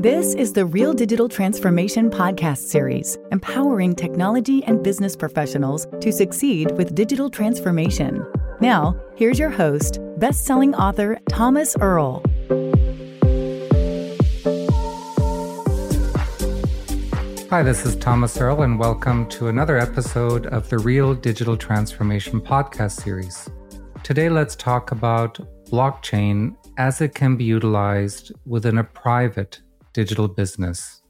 This is the Real Digital Transformation Podcast Series, empowering technology and business professionals to succeed with digital transformation. Now, here's your host, best selling author Thomas Erl. Hi, this is Thomas Erl, and welcome to another episode of the Real Digital Transformation Podcast Series. Today, let's talk about blockchain as it can be utilized within a private digital business.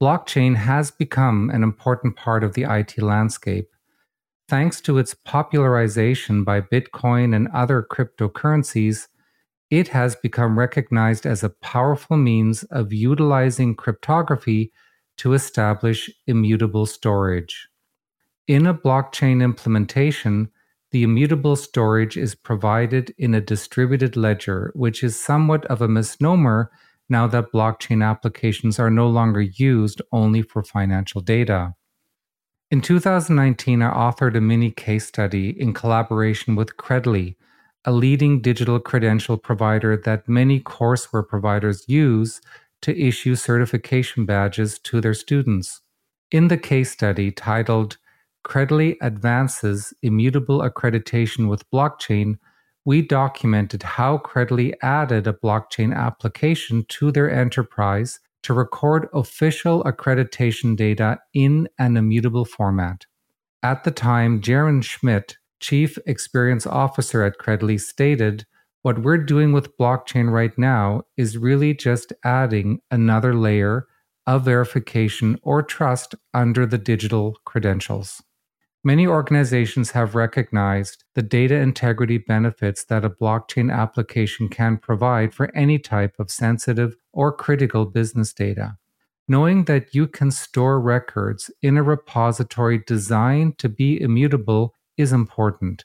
Blockchain has become an important part of the IT landscape. Thanks to its popularization by Bitcoin and other cryptocurrencies, it has become recognized as a powerful means of utilizing cryptography to establish immutable storage. In a blockchain implementation, the immutable storage is provided in a distributed ledger, which is somewhat of a misnomer now that blockchain applications are no longer used only for financial data. In 2019, I authored a mini case study in collaboration with Credly, a leading digital credential provider that many courseware providers use to issue certification badges to their students. In the case study titled Credly advances immutable accreditation with blockchain, we documented how Credly added a blockchain application to their enterprise to record official accreditation data in an immutable format. At the time, Jaron Schmidt, Chief Experience Officer at Credly, stated, What we're doing with blockchain right now is really just adding another layer of verification or trust under the digital credentials. Many organizations have recognized the data integrity benefits that a blockchain application can provide for any type of sensitive or critical business data. Knowing that you can store records in a repository designed to be immutable is important.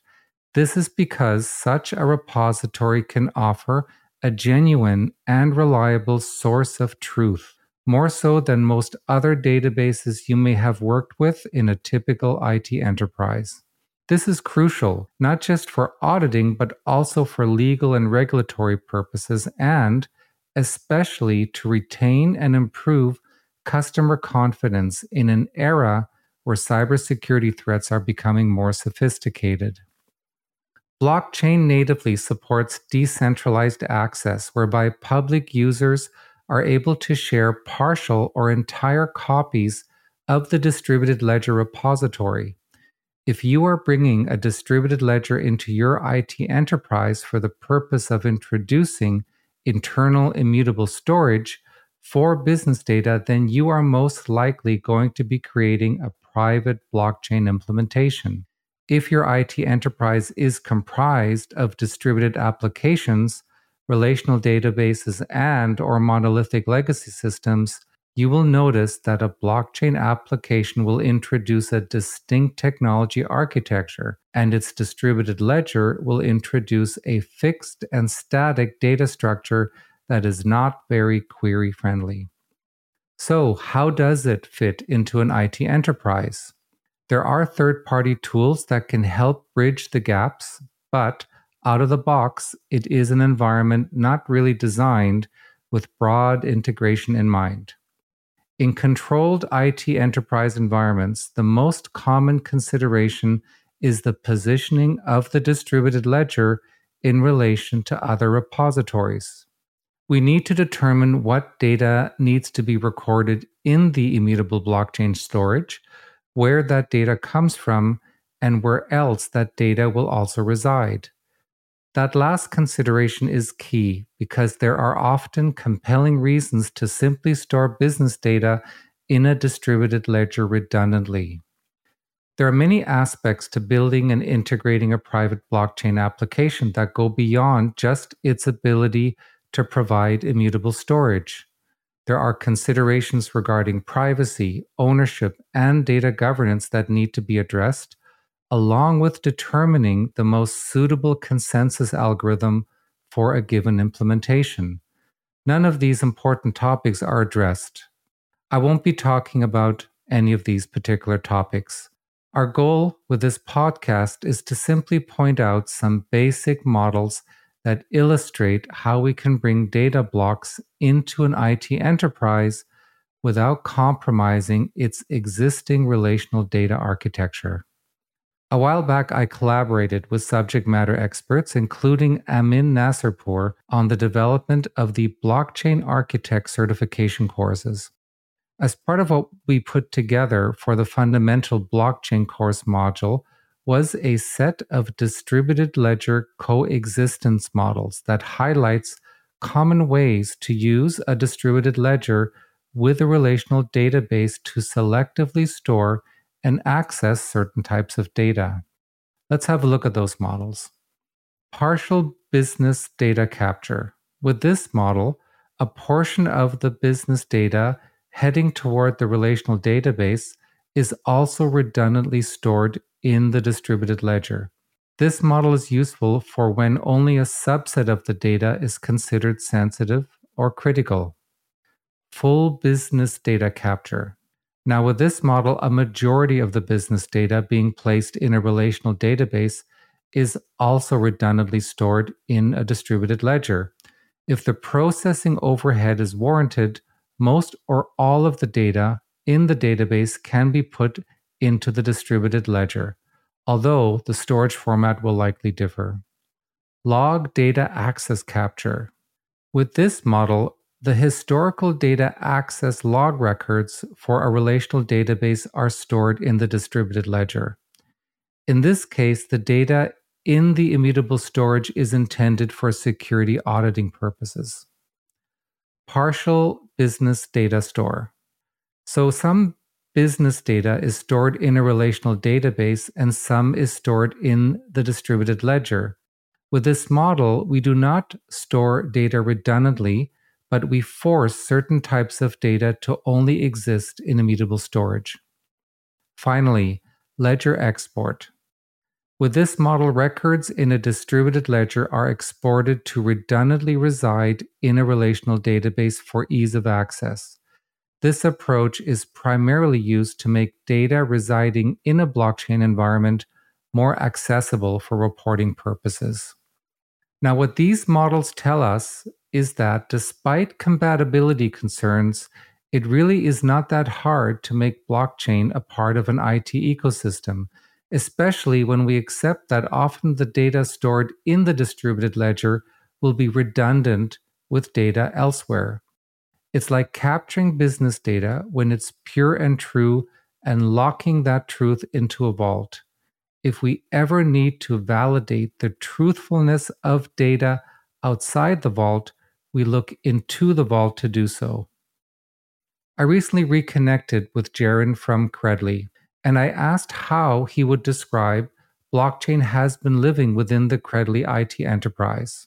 This is because such a repository can offer a genuine and reliable source of truth more so than most other databases you may have worked with in a typical IT enterprise. This is crucial, not just for auditing, but also for legal and regulatory purposes, and especially to retain and improve customer confidence in an era where cybersecurity threats are becoming more sophisticated. Blockchain natively supports decentralized access, whereby public users are able to share partial or entire copies of the distributed ledger repository. If you are bringing a distributed ledger into your IT enterprise for the purpose of introducing internal immutable storage for business data, then you are most likely going to be creating a private blockchain implementation. If your IT enterprise is comprised of distributed applications, relational databases and or monolithic legacy systems, you will notice that a blockchain application will introduce a distinct technology architecture, and its distributed ledger will introduce a fixed and static data structure that is not very query friendly. So, how does it fit into an IT enterprise? There are third party tools that can help bridge the gaps, but out of the box, it is an environment not really designed with broad integration in mind. In controlled IT enterprise environments, the most common consideration is the positioning of the distributed ledger in relation to other repositories. We need to determine what data needs to be recorded in the immutable blockchain storage, where that data comes from, and where else that data will also reside. That last consideration is key because there are often compelling reasons to simply store business data in a distributed ledger redundantly. There are many aspects to building and integrating a private blockchain application that go beyond just its ability to provide immutable storage. There are considerations regarding privacy, ownership, and data governance that need to be addressed, along with determining the most suitable consensus algorithm for a given implementation. None of these important topics are addressed. I won't be talking about any of these particular topics. Our goal with this podcast is to simply point out some basic models that illustrate how we can bring data blocks into an IT enterprise without compromising its existing relational data architecture. A while back, I collaborated with subject matter experts, including Amin Nasirpour, on the development of the Blockchain Architect certification courses. As part of what we put together for the fundamental blockchain course module, was a set of distributed ledger coexistence models that highlights common ways to use a distributed ledger with a relational database to selectively store and access certain types of data. Let's have a look at those models. Partial business data capture. With this model, a portion of the business data heading toward the relational database is also redundantly stored in the distributed ledger. This model is useful for when only a subset of the data is considered sensitive or critical. Full business data capture. Now, with this model, a majority of the business data being placed in a relational database is also redundantly stored in a distributed ledger. If the processing overhead is warranted, most or all of the data in the database can be put into the distributed ledger, although the storage format will likely differ. Log data access capture. With this model, the historical data access log records for a relational database are stored in the distributed ledger. In this case, the data in the immutable storage is intended for security auditing purposes. Partial business data store. So, some business data is stored in a relational database and some is stored in the distributed ledger. With this model, we do not store data redundantly, but we force certain types of data to only exist in immutable storage. Finally, ledger export. With this model, records in a distributed ledger are exported to redundantly reside in a relational database for ease of access. This approach is primarily used to make data residing in a blockchain environment more accessible for reporting purposes. Now, what these models tell us is that despite compatibility concerns, it really is not that hard to make blockchain a part of an IT ecosystem, especially when we accept that often the data stored in the distributed ledger will be redundant with data elsewhere. It's like capturing business data when it's pure and true and locking that truth into a vault. If we ever need to validate the truthfulness of data outside the vault, we look into the vault to do so. I recently reconnected with Jaron from Credly, and I asked how he would describe blockchain has been living within the Credly IT enterprise.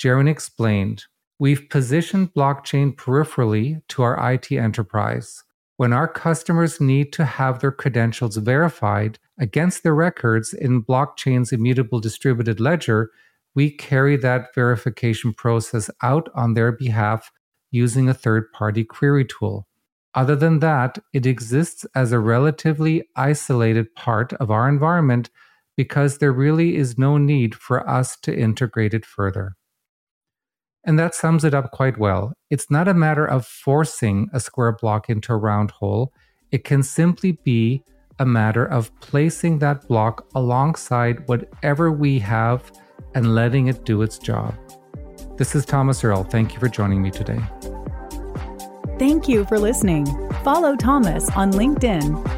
Jaron explained We've positioned blockchain peripherally to our IT enterprise. When our customers need to have their credentials verified against their records in blockchain's immutable distributed ledger, we carry that verification process out on their behalf using a third party query tool. Other than that, it exists as a relatively isolated part of our environment because there really is no need for us to integrate it further. And that sums it up quite well. It's not a matter of forcing a square block into a round hole, it can simply be a matter of placing that block alongside whatever we have and letting it do its job. This is Thomas Erl. Thank you for joining me today. Thank you for listening. Follow Thomas on LinkedIn